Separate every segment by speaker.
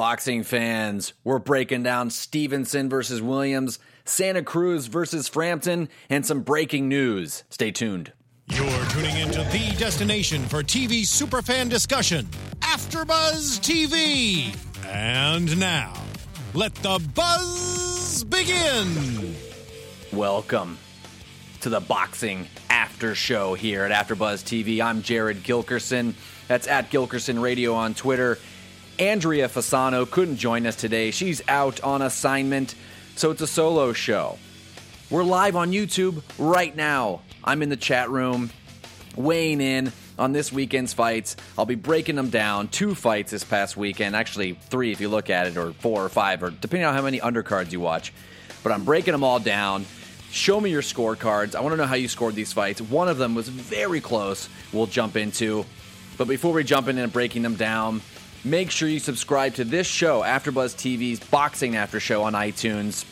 Speaker 1: Boxing fans, we're breaking down Stevenson versus Williams, Santa Cruz versus Frampton, and some breaking news. Stay tuned.
Speaker 2: You're tuning into the destination for TV superfan discussion, AfterBuzz TV. And now, let the buzz begin.
Speaker 1: Welcome to the boxing after show here at AfterBuzz TV. I'm Jared Gilkerson. That's at Gilkerson Radio on Twitter. Andrea Fasano couldn't join us today. She's out on assignment, so it's a solo show. We're live on YouTube right now. I'm in the chat room weighing in on this weekend's fights. I'll be breaking them down. Two fights this past weekend, actually three if you look at it, or four or five, or depending on how many undercards you watch. But I'm breaking them all down. Show me your scorecards. I want to know how you scored these fights. One of them was very close. We'll jump into. But before we jump in and breaking them down, make sure you subscribe to this show, AfterBuzz TV's Boxing After Show on iTunes.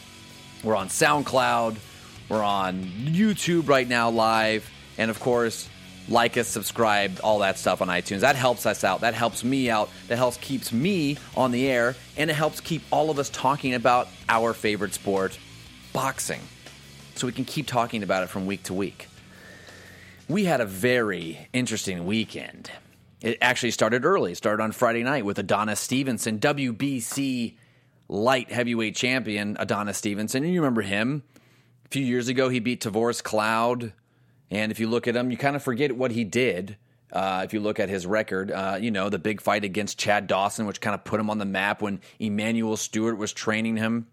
Speaker 1: We're on SoundCloud. We're on YouTube right now live. And of course, like us, subscribe, all that stuff on iTunes. That helps us out. That helps me out. That helps keeps me on the air. And it helps keep all of us talking about our favorite sport, boxing. So we can keep talking about it from week to week. We had a very interesting weekend. It actually started early. It started on Friday night with Adonis Stevenson, WBC light heavyweight champion Adonis Stevenson. You remember him. A few years ago, he beat Tavoris Cloud. And if you look at him, you kind of forget what he did. Uh, if you look at his record, uh, you know, the big fight against Chad Dawson, which kind of put him on the map when Emanuel Steward was training him.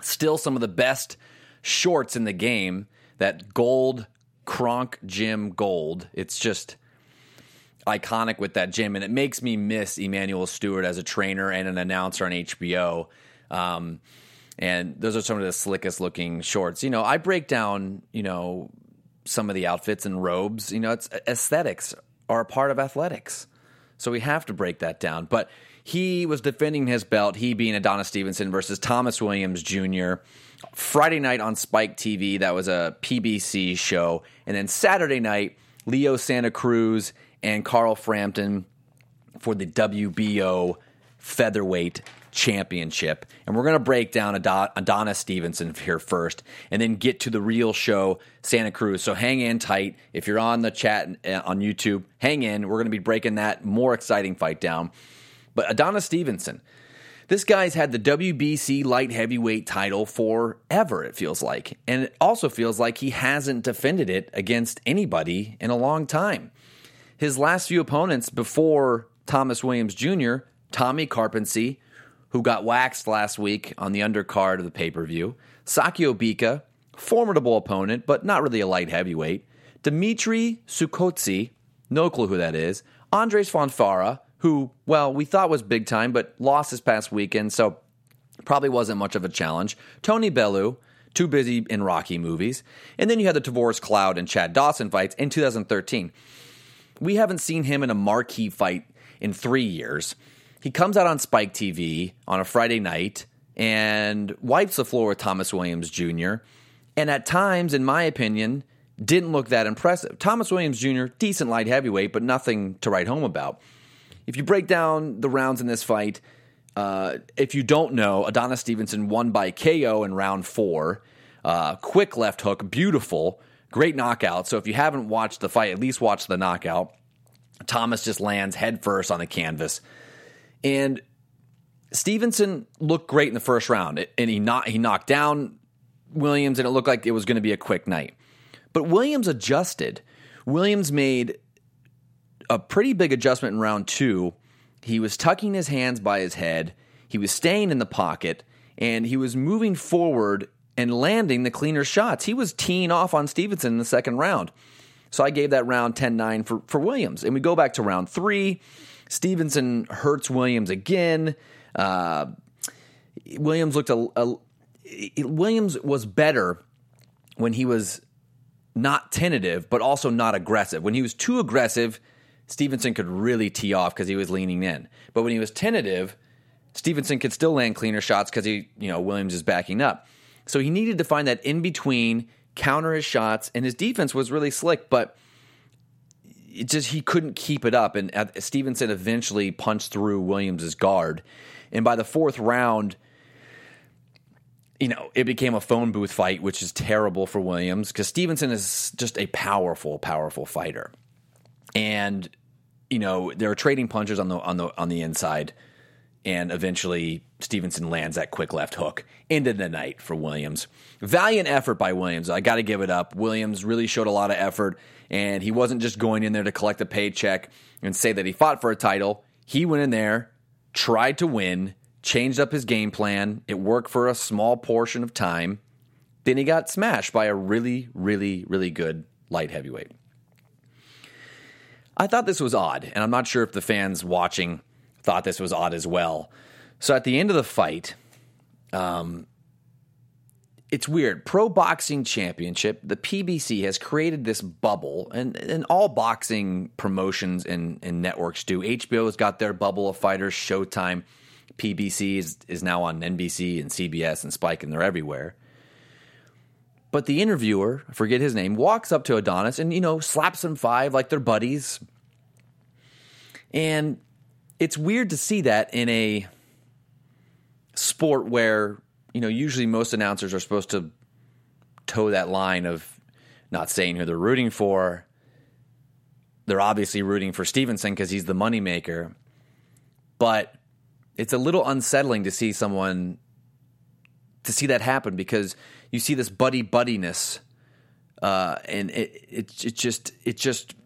Speaker 1: Still some of the best shorts in the game. That gold Kronk Gym gold. It's just iconic with that gym, and it makes me miss Emanuel Steward as a trainer and an announcer on HBO. Um, and those are some of the slickest looking shorts. You know, I break down, you know, some of the outfits and robes. You know, it's aesthetics are a part of athletics. So we have to break that down. But he was defending his belt, he being Adonis Stevenson versus Thomas Williams Jr. Friday night on Spike TV, that was a PBC show. And then Saturday night, Leo Santa Cruz and Carl Frampton for the WBO featherweight championship. And we're going to break down Adonis Stevenson here first and then get to the real show, Santa Cruz. So hang in tight. If you're on the chat uh, on YouTube, hang in. We're going to be breaking that more exciting fight down. But Adonis Stevenson, this guy's had the WBC light heavyweight title forever, it feels like. And it also feels like he hasn't defended it against anybody in a long time. His last few opponents before Thomas Williams Jr., Tommy Karpency, who got waxed last week on the undercard of the pay per view, Sakio Bika, formidable opponent, but not really a light heavyweight, Dimitri Sukhotsky, no clue who that is, Andres Fonfara, who, well, we thought was big time, but lost this past weekend, so probably wasn't much of a challenge, Tony Bellew, too busy in Rocky movies, and then you had the Tavoris Cloud and Chad Dawson fights in 2013. We haven't seen him in a marquee fight in three years. He comes out on Spike TV on a Friday night and wipes the floor with Thomas Williams Jr. And at times, in my opinion, didn't look that impressive. Thomas Williams Jr., decent light heavyweight, but nothing to write home about. If you break down the rounds in this fight, uh, if you don't know, Adonis Stevenson won by KO in round four. Uh, quick left hook, beautiful, great knockout. So if you haven't watched the fight, at least watch the knockout. Thomas just lands headfirst on the canvas. And Stevenson looked great in the first round, and he knocked, he knocked down Williams, and it looked like it was going to be a quick night. But Williams adjusted. Williams made a pretty big adjustment in round two. He was tucking his hands by his head, he was staying in the pocket, and he was moving forward and landing the cleaner shots. He was teeing off on Stevenson in the second round. So I gave that round 10 9 for, for Williams. And we go back to round three. Stevenson hurts Williams again. Uh, Williams looked a, a, Williams was better when he was not tentative, but also not aggressive. When he was too aggressive, Stevenson could really tee off because he was leaning in. But when he was tentative, Stevenson could still land cleaner shots because he, you know, Williams is backing up. So he needed to find that in between, counter his shots, and his defense was really slick, but it just he couldn't keep it up. And uh, Stevenson eventually punched through Williams's guard. And by the fourth round, you know, it became a phone booth fight, which is terrible for Williams because Stevenson is just a powerful, powerful fighter. And, you know, there are trading punches on the on the on the inside and eventually Stevenson lands that quick left hook. Ended the night for Williams. Valiant effort by Williams. I got to give it up. Williams really showed a lot of effort, and he wasn't just going in there to collect a paycheck and say that he fought for a title. He went in there, tried to win, changed up his game plan. It worked for a small portion of time. Then he got smashed by a really, really, really good light heavyweight. I thought this was odd, and I'm not sure if the fans watching thought this was odd as well. So at the end of the fight, um, it's weird. Pro Boxing Championship, the PBC has created this bubble, and, and all boxing promotions and, and networks do. HBO's got their bubble of fighters, Showtime, PBC is, is now on NBC and CBS and Spike, and they're everywhere. But the interviewer, I forget his name, walks up to Adonis and, you know, slaps him five like they're buddies. And it's weird to see that in a sport where you know usually most announcers are supposed to toe that line of not saying who they're rooting for. They're obviously rooting for Stevenson because he's the moneymaker, but it's a little unsettling to see someone to see that happen because you see this buddy buddiness, uh, and it, it it just it just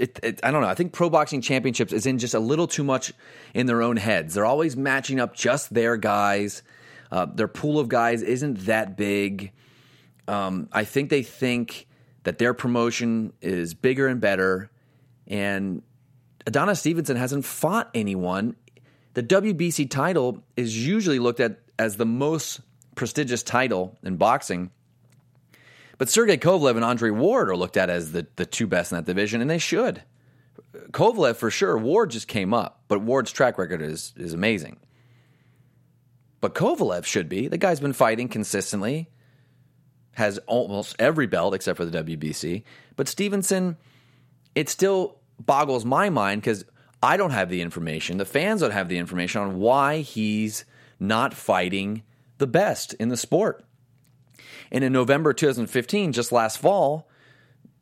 Speaker 1: it, it, I don't know. I think pro boxing championships is in just a little too much in their own heads. They're always matching up just their guys. Uh, their pool of guys isn't that big. Um, I think they think that their promotion is bigger and better. And Adonis Stevenson hasn't fought anyone. The WBC title is usually looked at as the most prestigious title in boxing. But Sergey Kovalev and Andre Ward are looked at as the, the two best in that division, and they should. Kovalev for sure. Ward just came up, but Ward's track record is is amazing. But Kovalev should be. The guy's been fighting consistently, has almost every belt except for the WBC. But Stevenson, it still boggles my mind because I don't have the information. The fans don't have the information on why he's not fighting the best in the sport. And in November 2015, just last fall,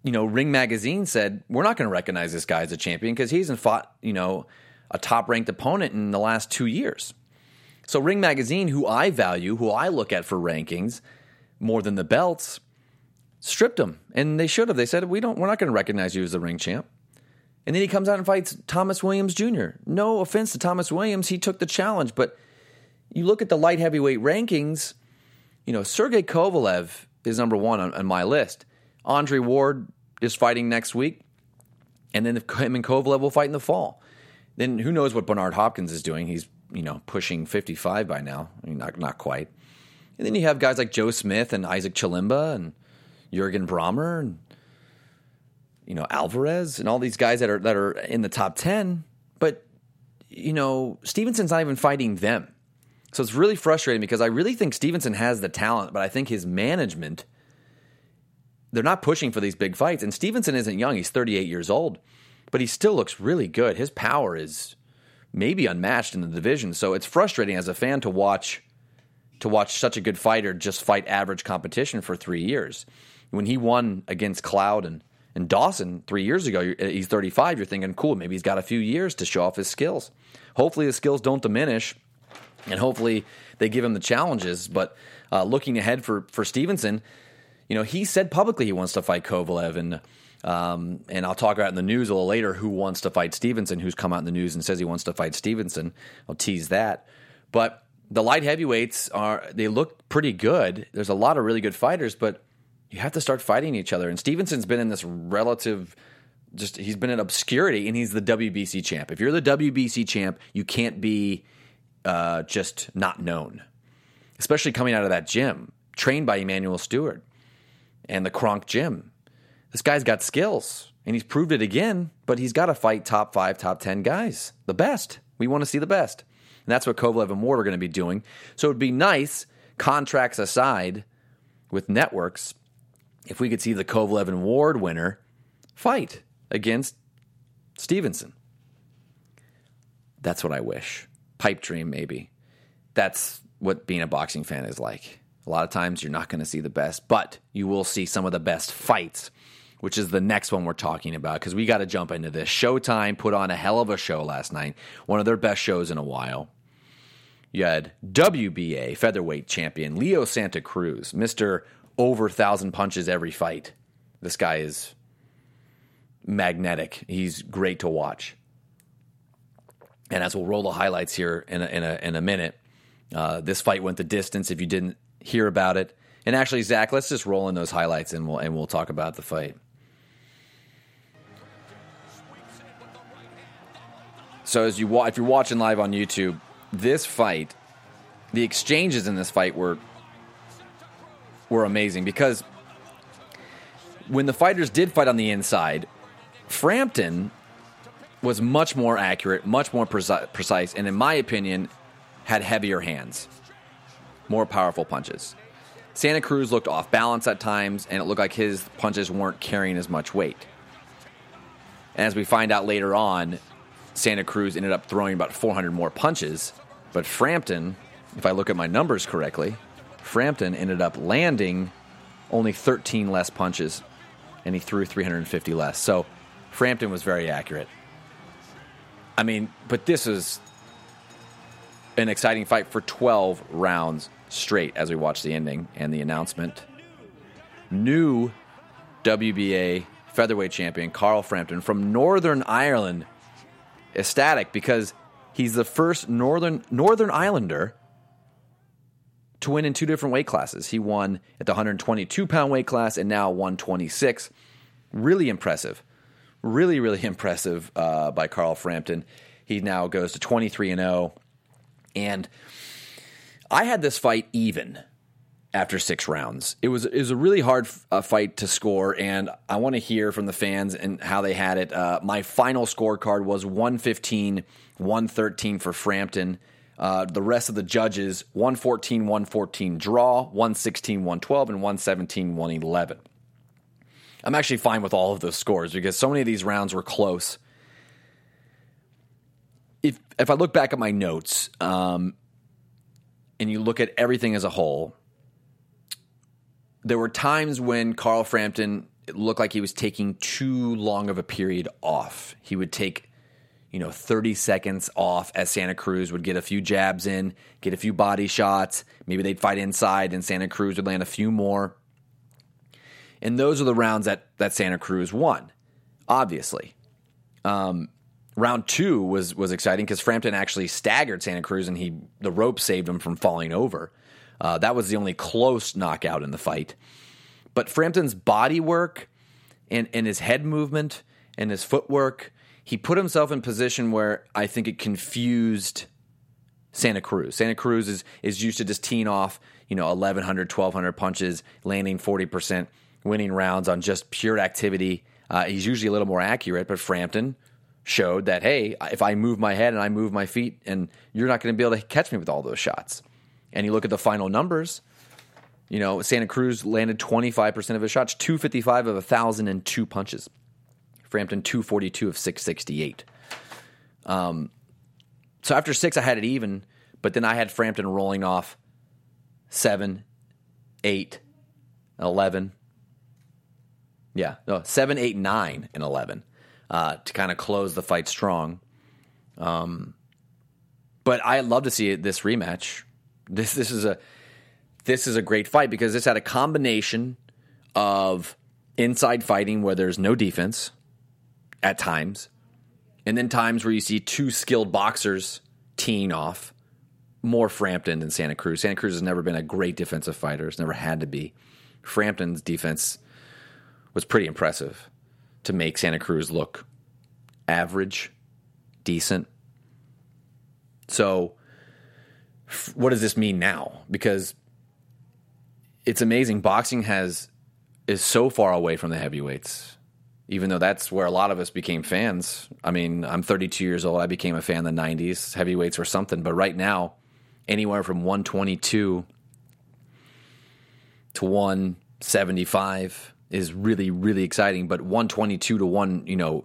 Speaker 1: you know, Ring Magazine said, we're not going to recognize this guy as a champion because he hasn't fought, you know, a top ranked opponent in the last two years. So Ring Magazine, who I value, who I look at for rankings more than the belts, stripped him. And they should have. They said, we don't, we're not going to recognize you as the ring champ. And then he comes out and fights Thomas Williams Jr. No offense to Thomas Williams, he took the challenge, but you look at the light heavyweight rankings – you know, Sergey Kovalev is number one on, on my list. Andre Ward is fighting next week, and then him and Kovalev will fight in the fall. Then who knows what Bernard Hopkins is doing? He's you know pushing 55 by now. I mean, not not quite. And then you have guys like Joe Smith and Isaac Chilemba and Jurgen Brähmer and you know Alvarez and all these guys that are that are in the top 10. But you know Stevenson's not even fighting them. So it's really frustrating because I really think Stevenson has the talent, but I think his management, they're not pushing for these big fights. And Stevenson isn't young, he's 38 years old, but he still looks really good. His power is maybe unmatched in the division. So it's frustrating as a fan to watch to watch such a good fighter just fight average competition for three years. When he won against Cloud and, and Dawson three years ago, he's 35, you're thinking, cool, maybe he's got a few years to show off his skills. Hopefully his skills don't diminish and hopefully they give him the challenges. But uh, looking ahead for for Stevenson, you know, he said publicly he wants to fight Kovalev, and um, and I'll talk about in the news a little later who wants to fight Stevenson, who's come out in the news and says he wants to fight Stevenson. I'll tease that, but. The light heavyweights are they look pretty good. There's a lot of really good fighters, but you have to start fighting each other. And Stevenson's been in this relative just he's been in obscurity and he's the WBC champ. If you're the WBC champ, you can't be uh, just not known, especially coming out of that gym, trained by Emanuel Steward and the Kronk gym. This guy's got skills and he's proved it again, but he's got to fight top five, top 10 guys, the best. We want to see the best. And that's what Kovalev and Ward are going to be doing. So it'd be nice, contracts aside, with networks, if we could see the Kovalev and Ward winner fight against Stevenson. That's what I wish. Pipe dream, maybe. That's what being a boxing fan is like. A lot of times you're not going to see the best, but you will see some of the best fights, which is the next one we're talking about because we got to jump into this. Showtime put on a hell of a show last night, one of their best shows in a while. You had WBA featherweight champion Leo Santa Cruz, Mr. Over thousand punches every fight. This guy is magnetic. He's great to watch. And as we'll roll the highlights here in a, in a, in a minute, uh, this fight went the distance. If you didn't hear about it, and actually, Zach, let's just roll in those highlights and we'll and we'll talk about the fight. So as you if you're watching live on YouTube, this fight, the exchanges in this fight were were amazing because when the fighters did fight on the inside, Frampton was much more accurate, much more preci- precise, and in my opinion, had heavier hands, more powerful punches. Santa Cruz looked off balance at times, and it looked like his punches weren't carrying as much weight. And as we find out later on, Santa Cruz ended up throwing about 400 more punches, but Frampton, if I look at my numbers correctly, Frampton ended up landing only 13 less punches, and he threw 350 less. So Frampton was very accurate. I mean, but this is an exciting fight for 12 rounds straight as we watch the ending and the announcement. New WBA featherweight champion Carl Frampton from Northern Ireland ecstatic because he's the first Northern Northern Islander to win in two different weight classes. He won at the 122 pound weight class and now 126. Really impressive. Really, really impressive uh, by Carl Frampton. He now goes to 23 and 0. And I had this fight even after six rounds. It was it was a really hard uh, fight to score, and I want to hear from the fans and how they had it. Uh, my final scorecard was 115, 113 for Frampton. Uh, the rest of the judges 114, 114 draw, 116, 112, and 117, 111. I'm actually fine with all of those scores because so many of these rounds were close. If if I look back at my notes, um, and you look at everything as a whole, there were times when Carl Frampton looked like he was taking too long of a period off. He would take, you know, 30 seconds off as Santa Cruz would get a few jabs in, get a few body shots. Maybe they'd fight inside and Santa Cruz would land a few more. And those are the rounds that, that Santa Cruz won, obviously. Um, round two was was exciting because Frampton actually staggered Santa Cruz and he the rope saved him from falling over. Uh, that was the only close knockout in the fight. But Frampton's body work and, and his head movement and his footwork, he put himself in position where I think it confused Santa Cruz. Santa Cruz is, is used to just teeing off, you know, 1,100, 1,200 punches, landing 40%, winning rounds on just pure activity. Uh, he's usually a little more accurate, but Frampton showed that, hey, if I move my head and I move my feet, and you're not going to be able to catch me with all those shots. And you look at the final numbers, you know, Santa Cruz landed 25% of his shots, 255 of 1,002 punches. Frampton, 242 of 668. Um, so after six, I had it even, but then I had Frampton rolling off seven, eight, 11. Yeah, no, seven, eight, nine, and 11 uh, to kind of close the fight strong. Um, but I love to see this rematch. This this is a this is a great fight because this had a combination of inside fighting where there's no defense at times, and then times where you see two skilled boxers teeing off. More Frampton than Santa Cruz. Santa Cruz has never been a great defensive fighter. It's never had to be. Frampton's defense was pretty impressive to make Santa Cruz look average, decent. So, what does this mean now? Because it's amazing. Boxing has is so far away from the heavyweights, even though that's where a lot of us became fans. I mean, I'm 32 years old. I became a fan in the 90s. Heavyweights were something, but right now, anywhere from 122 to 175 is really really exciting but 122 to 1 you know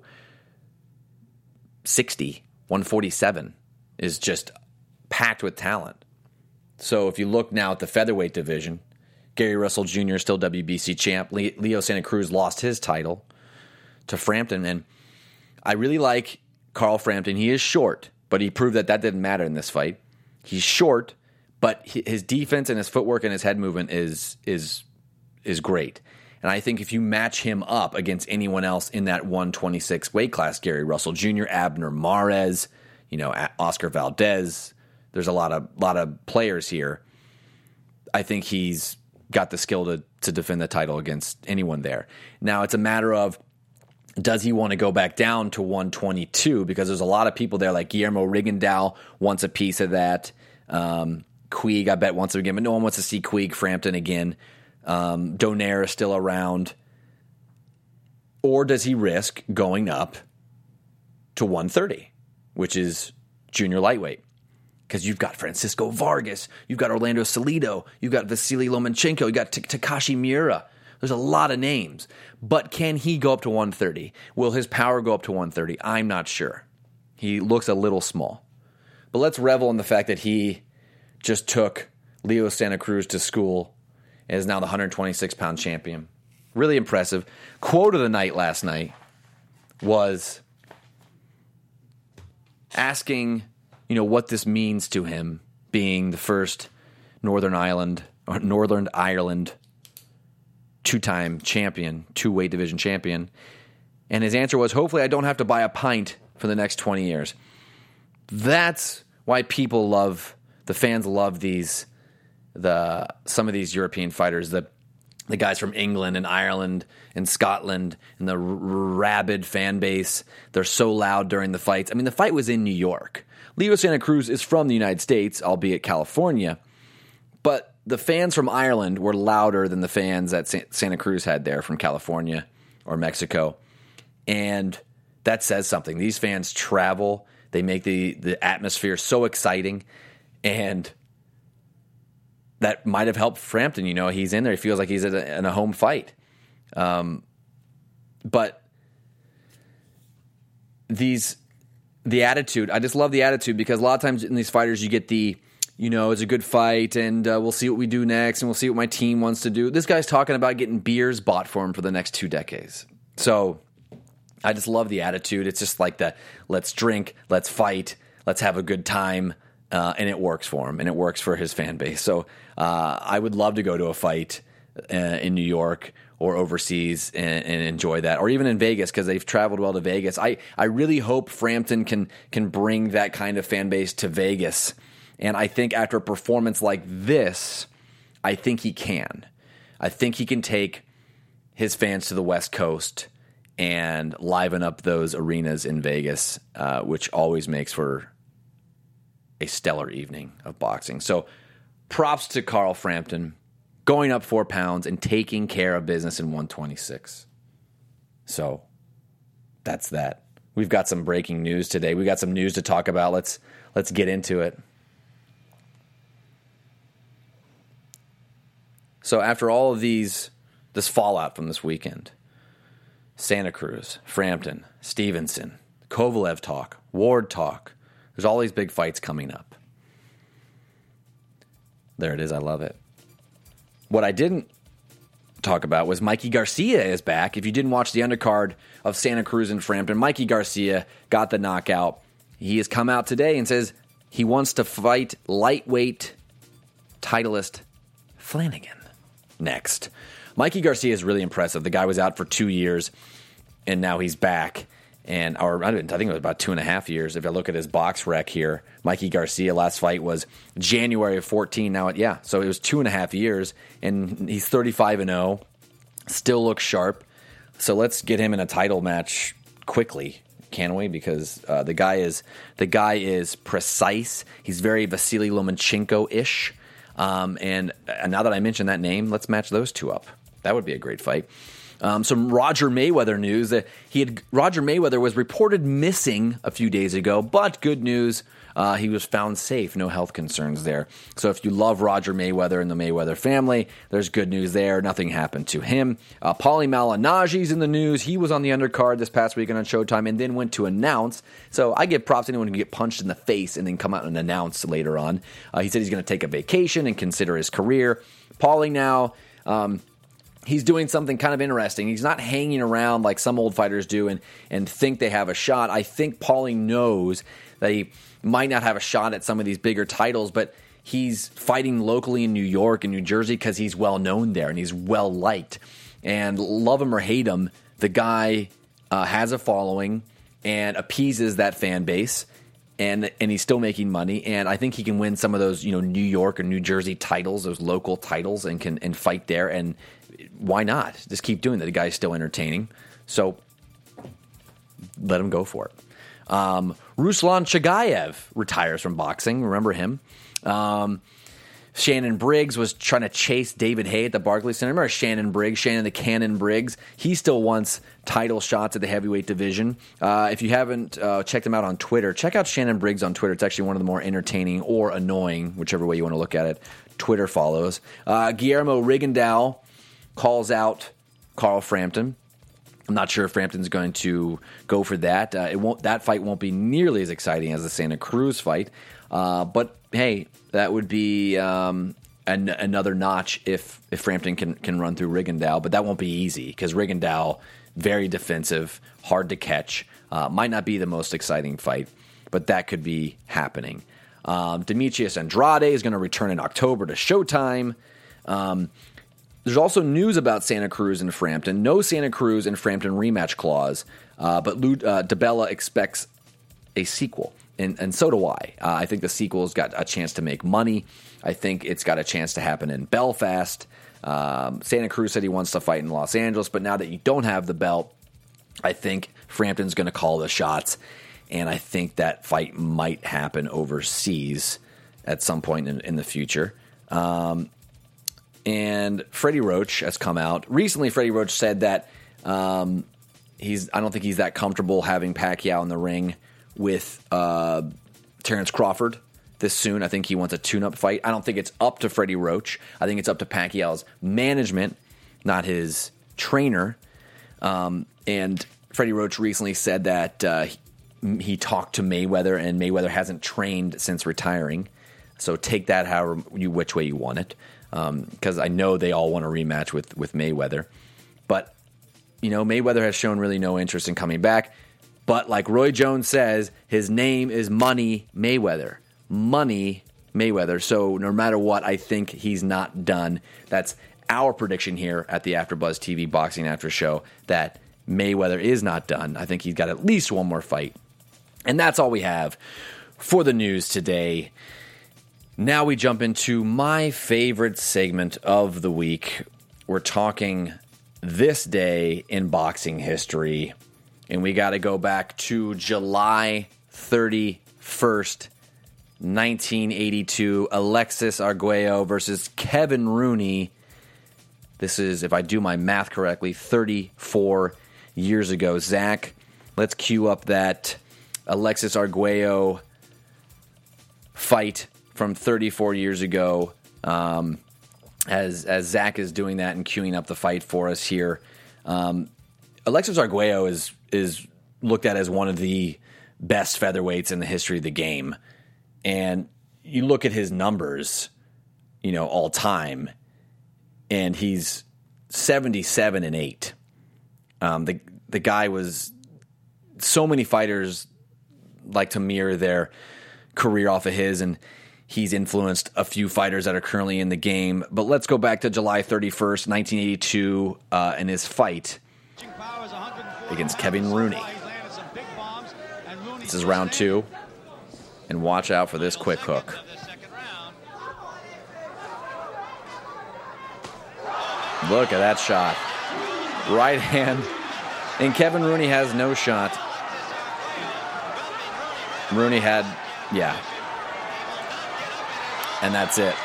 Speaker 1: 60 147 is just packed with talent. So if you look now at the featherweight division, Gary Russell Jr. is still WBC champ. Leo Santa Cruz lost his title to Frampton, and I really like Carl Frampton. He is short, but he proved that that didn't matter in this fight. He's short, but his defense and his footwork and his head movement is is is great. And I think if you match him up against anyone else in that 126 weight class, Gary Russell Jr., Abner Mares, you know, Oscar Valdez, there's a lot of lot of players here. I think he's got the skill to to defend the title against anyone there. Now it's a matter of does he want to go back down to 122 because there's a lot of people there like Guillermo Rigondeaux wants a piece of that. Um, Quigg, I bet wants again, but no one wants to see Quigg Frampton again. Um, Donaire is still around. Or does he risk going up to 130, which is junior lightweight? Because you've got Francisco Vargas, you've got Orlando Salido, you've got Vasily Lomachenko, you've got T- Takashi Miura. There's a lot of names. But can he go up to 130? Will his power go up to 130? I'm not sure. He looks a little small. But let's revel in the fact that he just took Leo Santa Cruz to school and is now the 126 pound champion. Really impressive. Quote of the night last night was asking, you know, what this means to him being the first Northern Ireland or Northern Ireland two-time champion, two-weight division champion. And his answer was, "Hopefully I don't have to buy a pint for the next 20 years." That's why people love the fans love these the some of these European fighters, the the guys from England and Ireland and Scotland and the r- rabid fan base. They're so loud during the fights. I mean, the fight was in New York. Leo Santa Cruz is from the United States, albeit California, but the fans from Ireland were louder than the fans that Santa Cruz had there from California or Mexico. And that says something. These fans travel, they make the, the atmosphere so exciting. And that might have helped Frampton. You know, he's in there. He feels like he's in a, in a home fight. Um, but these, the attitude, I just love the attitude because a lot of times in these fighters, you get the, you know, it's a good fight and uh, we'll see what we do next and we'll see what my team wants to do. This guy's talking about getting beers bought for him for the next two decades. So I just love the attitude. It's just like the let's drink, let's fight, let's have a good time uh, and it works for him and it works for his fan base. So uh, I would love to go to a fight uh, in New York or overseas and, and, enjoy that, or even in Vegas because they've traveled well to Vegas. I, I really hope Frampton can can bring that kind of fan base to Vegas, and I think after a performance like this, I think he can. I think he can take his fans to the West Coast and liven up those arenas in Vegas, uh, which always makes for a stellar evening of boxing. So props to Carl Frampton going up four pounds and taking care of business in 126. So that's that. We've got some breaking news today. We've got some news to talk about. Let's let's get into it. So after all of these this fallout from this weekend, Santa Cruz, Frampton, Stevenson, Kovalev talk, Ward talk, there's all these big fights coming up. There it is. I love it. What I didn't talk about was Mikey Garcia is back. If you didn't watch the undercard of Santa Cruz and Frampton, Mikey Garcia got the knockout. He has come out today and says he wants to fight lightweight titleist Flanagan next. Mikey Garcia is really impressive. The guy was out for two years, and now he's back and or I, think it was about two and a half years. If I look at his box rec here, Mikey Garcia last fight was January of 14. Now, yeah, so it was two and a half years, and he's 35 and 0, still looks sharp. So let's get him in a title match quickly, can we? Because uh, the guy is the guy is precise. He's very Vasily Lomachenko ish. Um, and, and now that I mentioned that name, let's match those two up. That would be a great fight. Um, some Roger Mayweather news that he had Roger Mayweather was reported missing a few days ago, but good news. Uh, he was found safe, no health concerns there. So if you love Roger Mayweather and the Mayweather family, there's good news there. Nothing happened to him. Uh, Paulie Malignaggi's in the news. He was on the undercard this past weekend on Showtime and then went to announce. So I give props to anyone who can get punched in the face and then come out and announce later on. Uh, he said he's going to take a vacation and consider his career. Paulie now. Um, he's doing something kind of interesting. He's not hanging around like some old fighters do and, and think they have a shot. I think Paulie knows that he might not have a shot at some of these bigger titles, but he's fighting locally in New York and New Jersey because he's well known there and he's well liked. And love him or hate him, the guy uh, has a following and appeases that fan base. And, and he's still making money, and I think he can win some of those, you know, New York or New Jersey titles, those local titles, and can and fight there. And why not? Just keep doing that. The guy's still entertaining, so let him go for it. Um, Ruslan Chagayev retires from boxing. Remember him? Um, Shannon Briggs was trying to chase David Haye at the Barclays Center. Remember Shannon Briggs, Shannon the Cannon Briggs? He still wants title shots at the heavyweight division. Uh, if you haven't uh, checked him out on Twitter, check out Shannon Briggs on Twitter. It's actually one of the more entertaining or annoying, whichever way you want to look at it. Twitter follows. Uh, Guillermo Rigondeaux calls out Carl Frampton. I'm not sure if Frampton's going to go for that. Uh, it won't. That fight won't be nearly as exciting as the Santa Cruz fight. Uh, but hey, that would be um, an, another notch if if Frampton can can run through Rigondeaux. But that won't be easy because Rigondeaux very defensive, hard to catch. Uh, might not be the most exciting fight, but that could be happening. Um, Demetrius Andrade is going to return in October to Showtime. Um, there's also news about Santa Cruz and Frampton. No Santa Cruz and Frampton rematch clause, uh, but uh, DiBella expects a sequel, and, and so do I. Uh, I think the sequel's got a chance to make money. I think it's got a chance to happen in Belfast. Um, Santa Cruz said he wants to fight in Los Angeles, but now that you don't have the belt, I think Frampton's going to call the shots, and I think that fight might happen overseas at some point in, in the future. Um, and Freddie Roach has come out recently. Freddie Roach said that um, he's. I don't think he's that comfortable having Pacquiao in the ring with uh, Terrence Crawford this soon. I think he wants a tune-up fight. I don't think it's up to Freddie Roach. I think it's up to Pacquiao's management, not his trainer. Um, and Freddie Roach recently said that uh, he, he talked to Mayweather, and Mayweather hasn't trained since retiring. So take that however you which way you want it because um, I know they all want a rematch with with Mayweather. But you know, Mayweather has shown really no interest in coming back. But like Roy Jones says, his name is Money Mayweather. Money Mayweather. So no matter what, I think he's not done. That's our prediction here at the AfterBuzz TV Boxing After Show that Mayweather is not done. I think he's got at least one more fight. And that's all we have for the news today. Now we jump into my favorite segment of the week. We're talking this day in boxing history, and we got to go back to July 31st, 1982. Alexis Arguello versus Kevin Rooney. This is, if I do my math correctly, 34 years ago. Zach, let's cue up that Alexis Arguello fight from 34 years ago. Um, as as Zach is doing that and queuing up the fight for us here, um, Alexis Arguello is is looked at as one of the best featherweights in the history of the game, and you look at his numbers, you know, all time, and he's 77 and eight. Um, the the guy was so many fighters like to mirror their career off of his and He's influenced a few fighters that are currently in the game. But let's go back to July 31st, 1982, uh, in his fight against Kevin Rooney. This is round two. And watch out for this quick hook. Look at that shot. Right hand. And Kevin Rooney has no shot. Rooney had, yeah, and that's it.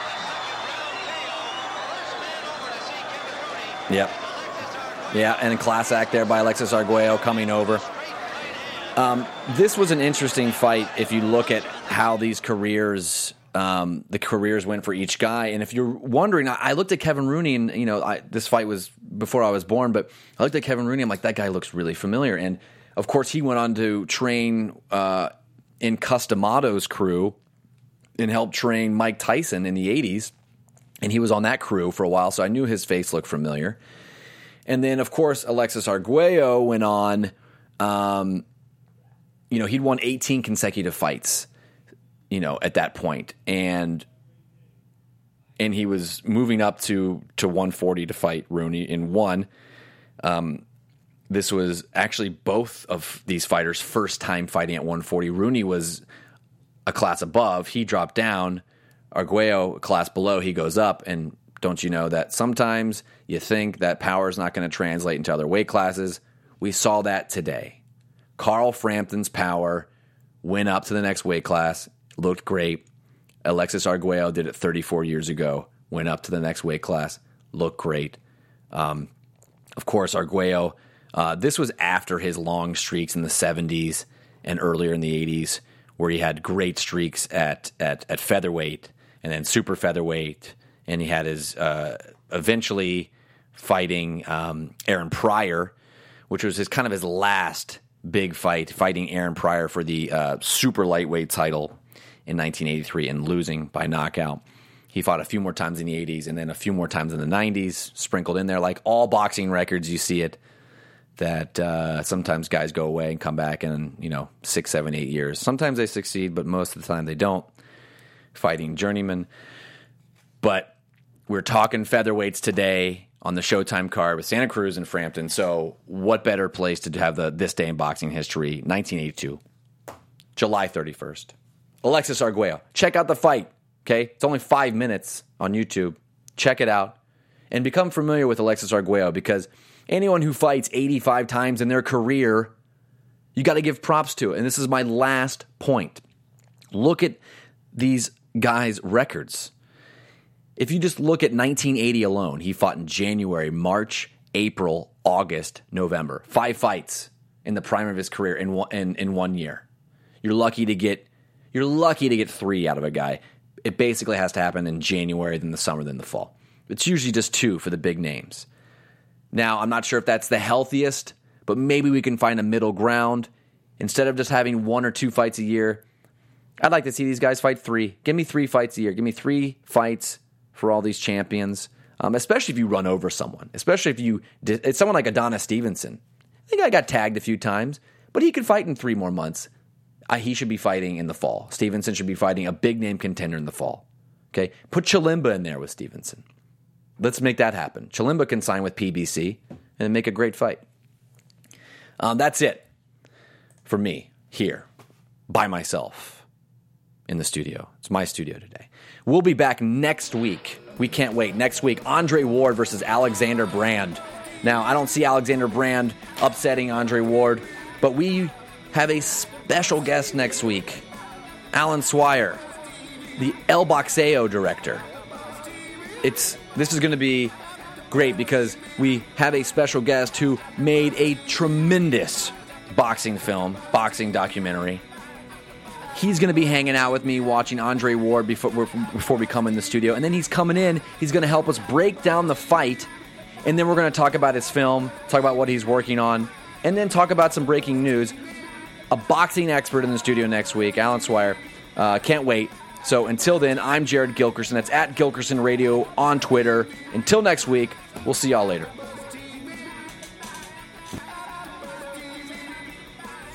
Speaker 1: Yep. Yeah, and a class act there by Alexis Arguello coming over. Um, this was an interesting fight if you look at how these careers, um, the careers went for each guy. And if you're wondering, I, I looked at Kevin Rooney, and you know, I, this fight was before I was born, but I looked at Kevin Rooney. I'm like, that guy looks really familiar. And of course, he went on to train uh, in Cus D'Amato's crew and helped train Mike Tyson in the 80s. And he was on that crew for a while, so I knew his face looked familiar. And then, of course, Alexis Arguello went on. Um, you know, he'd won 18 consecutive fights, you know, at that point, and and he was moving up to to 140 to fight Rooney in one. Um, this was actually both of these fighters' first time fighting at 140. Rooney was a class above; he dropped down. Arguello, class below, he goes up. And don't you know that sometimes you think that power is not going to translate into other weight classes? We saw that today. Carl Frampton's power went up to the next weight class, looked great. Alexis Arguello did it 34 years ago, went up to the next weight class, looked great. Um, of course, Arguello, uh, this was after his long streaks in the 70s and earlier in the 80s, where he had great streaks at, at, at featherweight and then super featherweight. And he had his uh, eventually fighting um, Aaron Pryor, which was his kind of his last big fight, fighting Aaron Pryor for the uh, super lightweight title in 1983 and losing by knockout. He fought a few more times in the 80s and then a few more times in the 90s, sprinkled in there. Like all boxing records, you see it that uh, sometimes guys go away and come back in, you know, six, seven, eight years. Sometimes they succeed, but most of the time they don't. Fighting journeyman. But we're talking featherweights today on the Showtime card with Santa Cruz and Frampton. So, what better place to have the this day in boxing history? 1982, July 31st. Alexis Arguello. Check out the fight. Okay, it's only five minutes on YouTube. Check it out and become familiar with Alexis Arguello because anyone who fights 85 times in their career, you got to give props to it. And this is my last point. Look at these guys' records. If you just look at 1980 alone, he fought in January, March, April, August, November. Five fights in the prime of his career in one, in, in one year. You're lucky to get you're lucky to get three out of a guy. It basically has to happen in January, then the summer, then the fall. It's usually just two for the big names. Now, I'm not sure if that's the healthiest, but maybe we can find a middle ground. Instead of just having one or two fights a year, I'd like to see these guys fight three. Give me three fights a year. Give me three fights for all these champions, um, especially if you run over someone, especially if you, it's someone like Adonis Stevenson. I think I got tagged a few times, but he could fight in three more months. Uh, he should be fighting in the fall. Stevenson should be fighting a big name contender in the fall. Okay, put Chilemba in there with Stevenson. Let's make that happen. Chilemba can sign with PBC and make a great fight. Um, that's it for me here by myself in the studio. It's my studio today. We'll be back next week. We can't wait. Next week, Andre Ward versus Alexander Brand. Now, I don't see Alexander Brand upsetting Andre Ward, but we have a special guest next week Alan Swyer, the El Boxeo director. It's this is going to be great because we have a special guest who made a tremendous boxing film, boxing documentary. He's going to be hanging out with me watching Andre Ward before, before we come in the studio. And then he's coming in, he's going to help us break down the fight. And then we're going to talk about his film, talk about what he's working on, and then talk about some breaking news. A boxing expert in the studio next week, Alan Swyer. Uh, can't wait. So until then, I'm Jared Gilkerson. That's at Gilkerson Radio on Twitter. Until next week, we'll see y'all later.